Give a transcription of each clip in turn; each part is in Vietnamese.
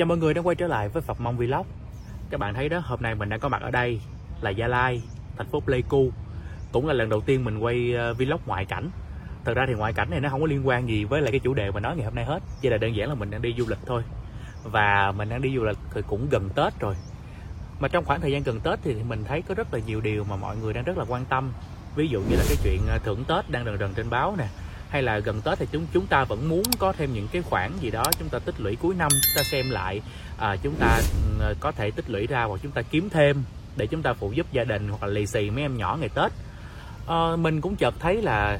Chào mọi người đã quay trở lại với Phật Mong Vlog. Các bạn thấy đó, hôm nay mình đang có mặt ở đây là Gia Lai, thành phố Pleiku. Cũng là lần đầu tiên mình quay ờ, vlog ngoại cảnh. Thật ra thì ngoại cảnh này nó không có liên quan gì với lại cái chủ đề mà nói ngày hôm nay hết Chỉ là đơn giản là mình đang đi du lịch thôi. Và mình đang đi du lịch thì cũng gần Tết rồi. Mà trong khoảng thời gian gần Tết thì mình thấy có rất là nhiều điều mà mọi người đang rất là quan tâm. Ví dụ như là cái chuyện ờ, thưởng Tết đang rần rần trên báo nè hay là gần Tết thì chúng chúng ta vẫn muốn có thêm những cái khoản gì đó chúng ta tích lũy cuối năm chúng ta xem lại à, chúng ta ừ, có thể tích lũy ra hoặc chúng ta kiếm thêm để chúng ta phụ giúp gia đình hoặc là lì xì mấy em nhỏ ngày Tết. À, mình cũng chợt thấy là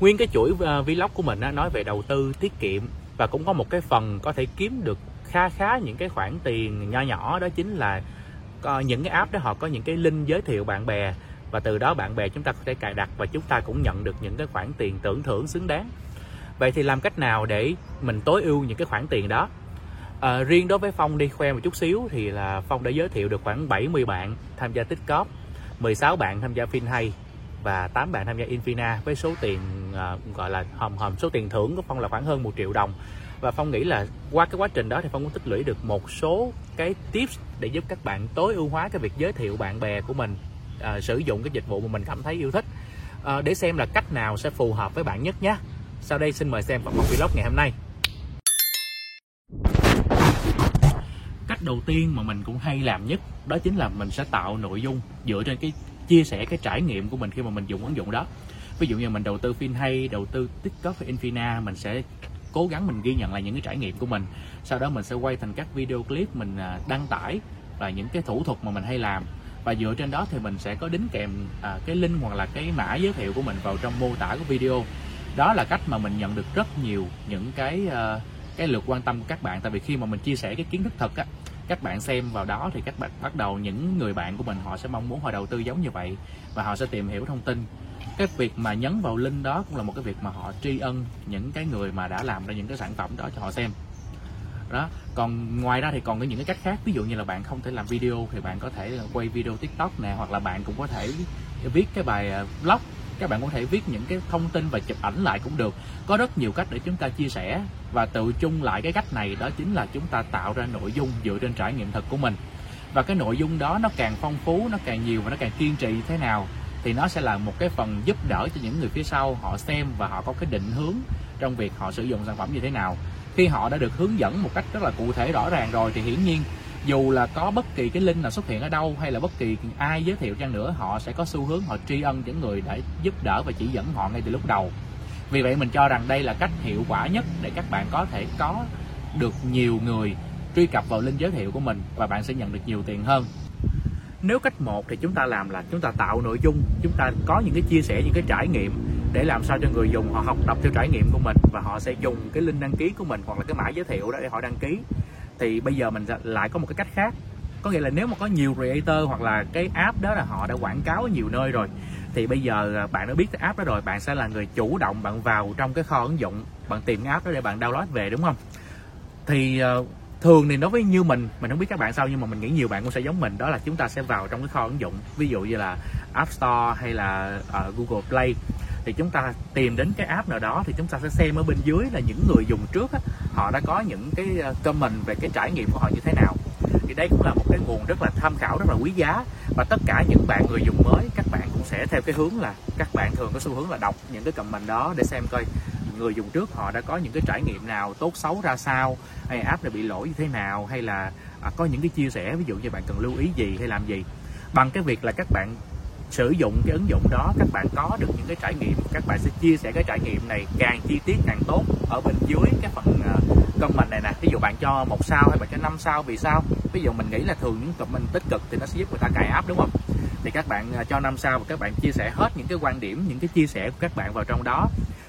nguyên cái chuỗi uh, vlog của mình á, nói về đầu tư tiết kiệm và cũng có một cái phần có thể kiếm được kha khá những cái khoản tiền nho nhỏ đó chính là uh, những cái app đó họ có những cái link giới thiệu bạn bè và từ đó bạn bè chúng ta có thể cài đặt và chúng ta cũng nhận được những cái khoản tiền tưởng thưởng xứng đáng. Vậy thì làm cách nào để mình tối ưu những cái khoản tiền đó? À, riêng đối với phong đi khoe một chút xíu thì là phong đã giới thiệu được khoảng 70 bạn tham gia tích cóp 16 bạn tham gia FinHay và 8 bạn tham gia Infina với số tiền uh, gọi là hòm hòm số tiền thưởng của Phong là khoảng hơn 1 triệu đồng. Và Phong nghĩ là qua cái quá trình đó thì Phong cũng tích lũy được một số cái tips để giúp các bạn tối ưu hóa cái việc giới thiệu bạn bè của mình à, sử dụng cái dịch vụ mà mình cảm thấy yêu thích. À, để xem là cách nào sẽ phù hợp với bạn nhất nhé. Sau đây xin mời xem phần một vlog ngày hôm nay. Cách đầu tiên mà mình cũng hay làm nhất đó chính là mình sẽ tạo nội dung dựa trên cái chia sẻ cái trải nghiệm của mình khi mà mình dùng ứng dụng đó. Ví dụ như mình đầu tư phim hay đầu tư tiktok hay infina mình sẽ cố gắng mình ghi nhận lại những cái trải nghiệm của mình. Sau đó mình sẽ quay thành các video clip mình à, đăng tải và những cái thủ thuật mà mình hay làm và dựa trên đó thì mình sẽ có đính kèm à, cái link hoặc là cái mã giới thiệu của mình vào trong mô tả của video. Đó là cách mà mình nhận được rất nhiều những cái à, cái lượt quan tâm của các bạn. Tại vì khi mà mình chia sẻ cái kiến thức thật á các bạn xem vào đó thì các bạn bắt đầu những người bạn của mình họ sẽ mong muốn họ đầu tư giống như vậy và họ sẽ tìm hiểu thông tin. Cái việc mà nhấn vào link đó cũng là một cái việc mà họ tri ân những cái người mà đã làm ra những cái sản phẩm đó cho họ xem đó. Còn ngoài ra thì còn có những cái cách khác. Ví dụ như là bạn không thể làm video thì bạn có thể ờ, quay video tiktok nè hoặc là bạn cũng có thể viết cái bài à, blog. Các bạn có thể viết những cái thông tin và chụp ảnh lại cũng được. Có rất nhiều cách để chúng ta chia sẻ và tự chung lại cái cách này. Đó chính là chúng ta tạo ra nội dung dựa trên trải nghiệm thật của mình. Và cái nội dung đó nó càng phong phú nó càng nhiều và nó càng kiên trì thế nào thì nó sẽ là một cái phần giúp đỡ cho những người phía sau họ xem và họ có cái định hướng trong việc họ sử dụng sản phẩm như thế nào khi họ đã được hướng dẫn một cách rất là cụ thể, rõ ràng rồi, thì hiển nhiên, dù là có bất kỳ cái link nào xuất hiện ở đâu, hay là bất kỳ ai giới thiệu chăng nữa, họ sẽ có xu hướng họ tri ân những người đã giúp đỡ và chỉ dẫn họ ngay từ lúc đầu. Vì vậy, mình cho rằng đây là cách hiệu quả nhất để các bạn có thể có được nhiều người truy cập vào link giới thiệu của mình và bạn sẽ nhận được nhiều tiền hơn. Nếu cách một thì chúng ta làm là chúng ta tạo nội dung, chúng ta có những cái chia sẻ, những cái trải nghiệm để làm sao cho người dùng họ học tập theo trải nghiệm của mình và họ sẽ dùng cái link đăng ký của mình hoặc là cái mã giới thiệu đó để họ đăng ký. Thì bây giờ mình lại có một cái cách khác. Có nghĩa là nếu mà có nhiều creator hoặc là cái app đó là họ đã quảng cáo ở nhiều nơi rồi thì bây giờ à, bạn đã biết cái app đó rồi bạn sẽ là người chủ động bạn vào trong cái kho ứng dụng bạn tìm cái app đó để bạn download về đúng không? Thì à, thường thì đối với như mình mình không biết các bạn sao nhưng mà mình nghĩ nhiều bạn cũng sẽ giống mình đó là chúng ta sẽ vào trong cái kho ứng dụng. Ví dụ như là App Store hay là uh, Google Play thì chúng ta tìm đến cái app nào đó thì chúng ta sẽ xem ở bên dưới là những người dùng trước á, họ đã có những cái ờ, comment về cái trải nghiệm của họ như thế nào. Thì đây cũng là một cái nguồn rất là tham khảo rất là quý giá. Và tất cả những bạn người dùng mới các bạn cũng sẽ theo cái hướng là các bạn thường có xu hướng là đọc những cái comment đó để xem coi người dùng trước họ đã có những cái trải nghiệm nào tốt xấu ra sao hay app này bị lỗi như thế nào hay là à, có những cái chia sẻ ví dụ như bạn cần lưu ý gì hay làm gì. Bằng cái việc là các bạn sử dụng cái ứng dụng đó, các bạn có được những cái trải nghiệm, các bạn sẽ chia sẻ cái trải nghiệm này càng chi tiết càng tốt ở bên dưới cái phần ờ, comment này nè. Ví dụ bạn cho một sao hay bạn cho năm sao, vì sao? Ví dụ mình nghĩ là thường những comment tích cực thì nó sẽ giúp người ta cài app, đúng không? Thì các bạn ờ, cho năm sao và các bạn chia sẻ hết những cái quan điểm, những cái chia sẻ của các bạn vào trong đó.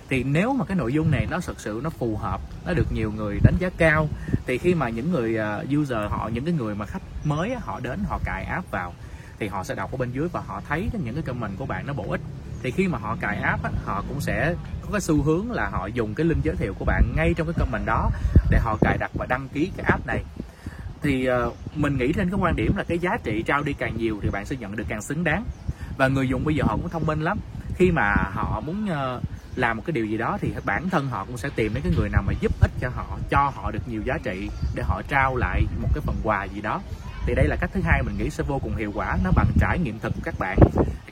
Thì nếu mà cái nội dung này nó thực sự nó phù hợp, nó được nhiều người đánh giá cao, thì khi mà những người ờ, user họ, những cái người mà khách mới họ đến họ cài app vào thì họ sẽ đọc ở bên dưới và họ thấy những cái comment của bạn nó bổ ích. Thì khi mà họ cài app á, họ cũng sẽ có cái xu hướng là họ dùng cái link giới thiệu của bạn ngay trong cái comment đó để họ cài đặt và đăng ký cái app này. Thì uh, mình nghĩ trên cái quan điểm là cái giá trị trao đi càng nhiều thì bạn sẽ nhận được càng xứng đáng. Và người dùng bây giờ họ cũng thông minh lắm. Khi mà họ muốn uh, làm một cái điều gì đó thì bản thân họ cũng sẽ tìm đến cái người nào mà giúp ích cho họ cho họ được nhiều giá trị để họ trao lại một cái phần quà gì đó thì đây là cách thứ hai mình nghĩ sẽ vô cùng hiệu quả nó bằng trải nghiệm thực của các bạn.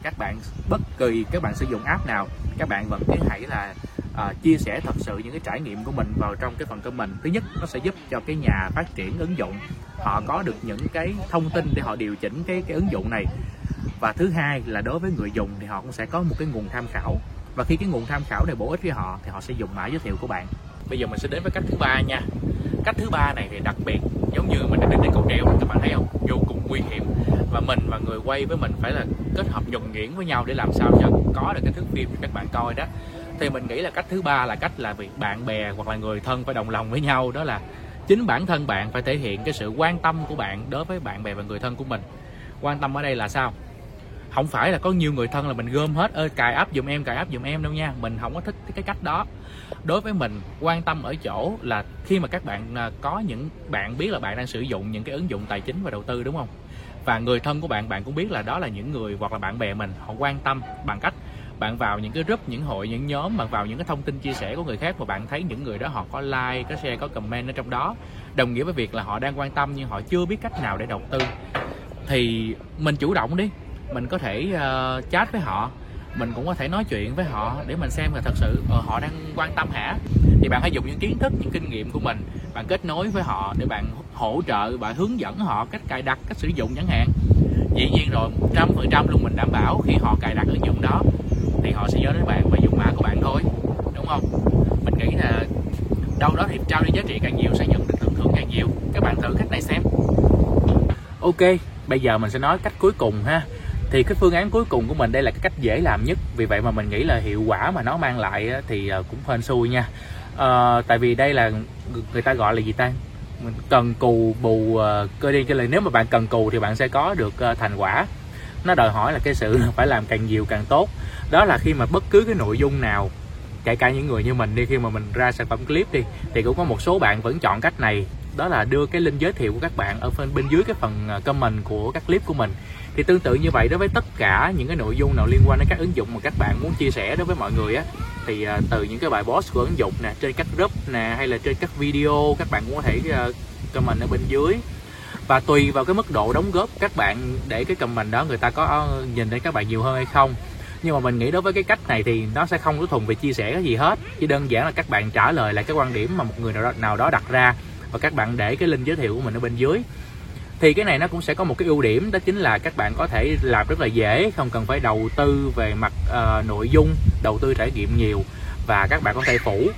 Các bạn bất kỳ các bạn sử dụng app nào các bạn vẫn cứ hãy là uh, chia sẻ thật sự những cái trải nghiệm của mình vào trong cái phần comment thứ nhất nó sẽ giúp cho cái nhà phát triển ứng dụng họ có được những cái thông tin để họ điều chỉnh cái cái ứng dụng này. Và thứ hai là đối với người dùng thì họ cũng sẽ có một cái nguồn tham khảo. Và khi cái nguồn tham khảo này bổ ích với họ thì họ sẽ dùng mã giới thiệu của bạn. Bây giờ mình sẽ đến với cách thứ ba nha cách thứ ba này thì đặc biệt, giống như mình đã đến đây cầu treo các bạn thấy không? Vô cùng nguy hiểm. Và mình và người quay với mình phải là kết hợp nhuần nhuyễn với nhau để làm sao cho có được cái thước phim cho các bạn coi đó. Thì mình nghĩ là cách thứ ba là cách là việc bạn bè hoặc là người thân phải đồng lòng với nhau, đó là chính bản thân bạn phải thể hiện cái sự quan tâm của bạn đối với bạn bè và người thân của mình. Quan tâm ở đây là sao? Không phải là có nhiều người thân là mình gom hết. Ơi cài áp dùm em, cài áp dùm em đâu nha. Mình không có thích cái cách đó. Đối với mình, quan tâm ở chỗ là khi mà các bạn à, có những, bạn biết là bạn đang sử dụng những cái ứng dụng tài chính và đầu tư, đúng không? Và người thân của bạn bạn cũng biết là đó là những người hoặc là bạn bè mình, họ quan tâm bằng cách bạn vào những cái group, những hội, những nhóm, bạn vào những cái thông tin chia sẻ của người khác và bạn thấy những người đó họ có like, có share, có comment ở trong đó. Đồng nghĩa với việc là họ đang quan tâm nhưng họ chưa biết cách nào để đầu tư. Thì mình chủ động đi mình có thể uh, chat với họ. Mình cũng có thể nói chuyện với họ để mình xem là thật sự uh, họ đang quan tâm hả? Thì bạn hãy dùng những kiến thức những kinh nghiệm của mình bạn kết nối với họ để bạn hỗ trợ bạn hướng dẫn họ cách cài đặt cách sử dụng chẳng hạn. Dĩ nhiên rồi trăm phần trăm luôn mình đảm bảo khi họ cài đặt ứng dụng đó thì họ sẽ nhớ đến bạn và dùng mã của bạn thôi đúng không? Mình nghĩ là đâu đó thì trao đi giá trị càng nhiều sẽ nhận được thưởng thưởng càng nhiều. Các bạn thử cách này xem. Ok bây giờ mình sẽ nói cách cuối cùng ha thì cái phương án cuối cùng của mình đây là cái cách dễ làm nhất. Vì vậy mà mình nghĩ là hiệu quả mà nó mang lại thì ờ, cũng hên xui nha. À, tại vì đây là người ta gọi là gì ta? Mình cần cù bù uh, cơ đi cho lời nếu mà bạn cần cù thì bạn sẽ có được uh, thành quả. Nó đòi hỏi là cái sự phải làm càng nhiều càng tốt. Đó là khi mà bất cứ cái nội dung nào kể cả những người như mình đi khi mà mình ra sản phẩm clip đi thì cũng có một số bạn vẫn chọn cách này. Đó là đưa cái link giới thiệu của các bạn ở bên bên dưới cái phần comment của các clip của mình thì tương tự như vậy đối với tất cả những cái nội dung nào liên quan đến các ứng dụng mà các bạn muốn chia sẻ đối với mọi người á thì à, từ những cái bài post của ứng dụng nè trên các group nè hay là trên các video các bạn cũng có thể à, comment ở bên dưới. Và tùy vào cái mức độ đóng góp các bạn để cái comment đó người ta có ờ, nhìn thấy các bạn nhiều hơn hay không. Nhưng mà mình nghĩ đối với cái cách này thì nó sẽ không có thùng về chia sẻ cái gì hết chỉ đơn giản là các bạn trả lời lại cái quan điểm mà một người nào đó, nào đó đặt ra và các bạn để cái link giới thiệu của mình ở bên dưới thì cái này nó cũng sẽ có một cái ưu điểm đó chính là các bạn có thể làm rất là dễ không cần phải đầu tư về mặt uh, nội dung đầu tư trải nghiệm nhiều. Và các bạn có thể phủ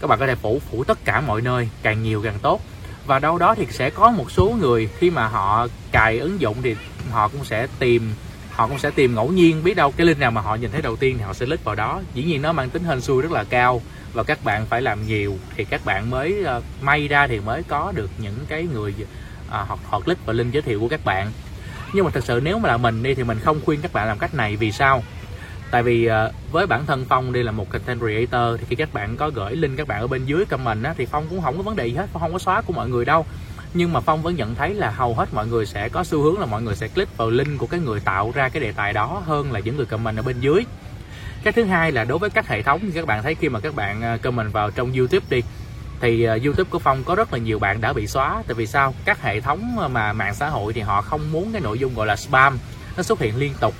các bạn có thể phủ phủ tất cả mọi nơi càng nhiều càng tốt. Và đâu đó thì sẽ có một số người khi mà họ cài ứng dụng thì họ cũng sẽ tìm họ cũng sẽ tìm ngẫu nhiên biết đâu cái link nào mà họ nhìn thấy đầu tiên thì họ sẽ click vào đó. Dĩ nhiên nó mang tính hên xui rất là cao và các bạn phải làm nhiều thì các bạn mới uh, may ra thì mới có được những cái người à, hoặc họ click vào link giới thiệu của các bạn. Nhưng mà thật sự nếu mà là mình đi thì mình không khuyên các bạn làm cách này vì sao? Tại vì à, với bản thân phong đi là một content creator thì khi các bạn có gửi link các bạn ở bên dưới comment á, thì phong cũng không có vấn đề gì hết phong không có xóa của mọi người đâu. Nhưng mà phong vẫn nhận thấy là hầu hết mọi người sẽ có xu hướng là mọi người sẽ click vào link của cái người tạo ra cái đề tài đó hơn là những người comment ở bên dưới. Cái thứ hai là đối với các hệ thống thì các bạn thấy khi mà các bạn à, comment vào trong youtube đi thì ờ, YouTube của Phong có rất là nhiều bạn đã bị xóa. Tại vì sao? Các hệ thống mà mạng xã hội thì họ không muốn cái nội dung gọi là spam nó xuất hiện liên tục.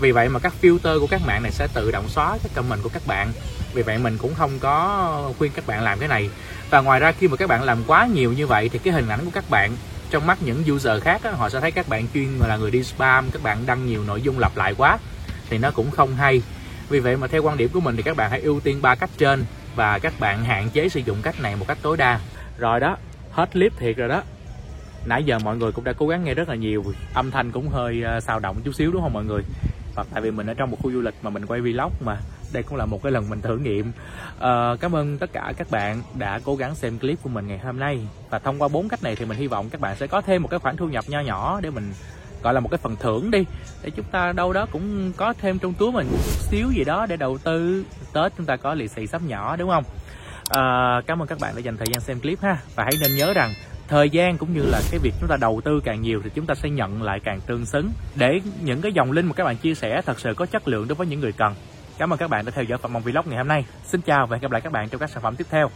Vì vậy mà các filter của các mạng này sẽ tự động xóa cái comment của các bạn. Vì vậy mình cũng không có khuyên các bạn làm cái này. Và ngoài ra khi mà các bạn làm quá nhiều như vậy thì cái hình ảnh của các bạn trong mắt những user khác họ sẽ thấy các bạn chuyên là người đi spam, các bạn đăng nhiều nội dung lặp lại quá. Thì nó cũng không hay. Vì vậy mà theo quan điểm của mình thì các bạn hãy ưu tiên ba cách trên và các bạn hạn chế sử dụng cách này một cách tối đa. Rồi đó hết clip thiệt rồi đó. Nãy giờ mọi người cũng đã cố gắng nghe rất là nhiều âm thanh cũng hơi ờ, xào động chút xíu đúng không mọi người? Và tại vì mình ở trong một khu du lịch mà mình quay vlog mà đây cũng là một cái lần mình thử nghiệm. À, cảm ơn tất cả các bạn đã cố gắng xem clip của mình ngày hôm nay. Và thông qua bốn cách này thì mình hy vọng các bạn sẽ có thêm một cái khoản thu nhập nho nhỏ để mình gọi là một cái phần thưởng đi. Để chúng ta đâu đó cũng có thêm trong túi mình xíu gì đó để đầu tư tết chúng ta có lì xì sắm nhỏ đúng không? À, cảm ơn các bạn đã dành thời gian xem clip ha. Và hãy nên nhớ rằng thời gian cũng như là cái việc chúng ta đầu tư càng nhiều thì chúng ta sẽ nhận lại càng tương xứng. Để những cái dòng link mà các bạn chia sẻ thật sự có chất lượng đối với những người cần. Cảm ơn các bạn đã theo dõi Phạm Mong Vlog ngày hôm nay. Xin chào và hẹn gặp lại các bạn trong các sản phẩm tiếp theo.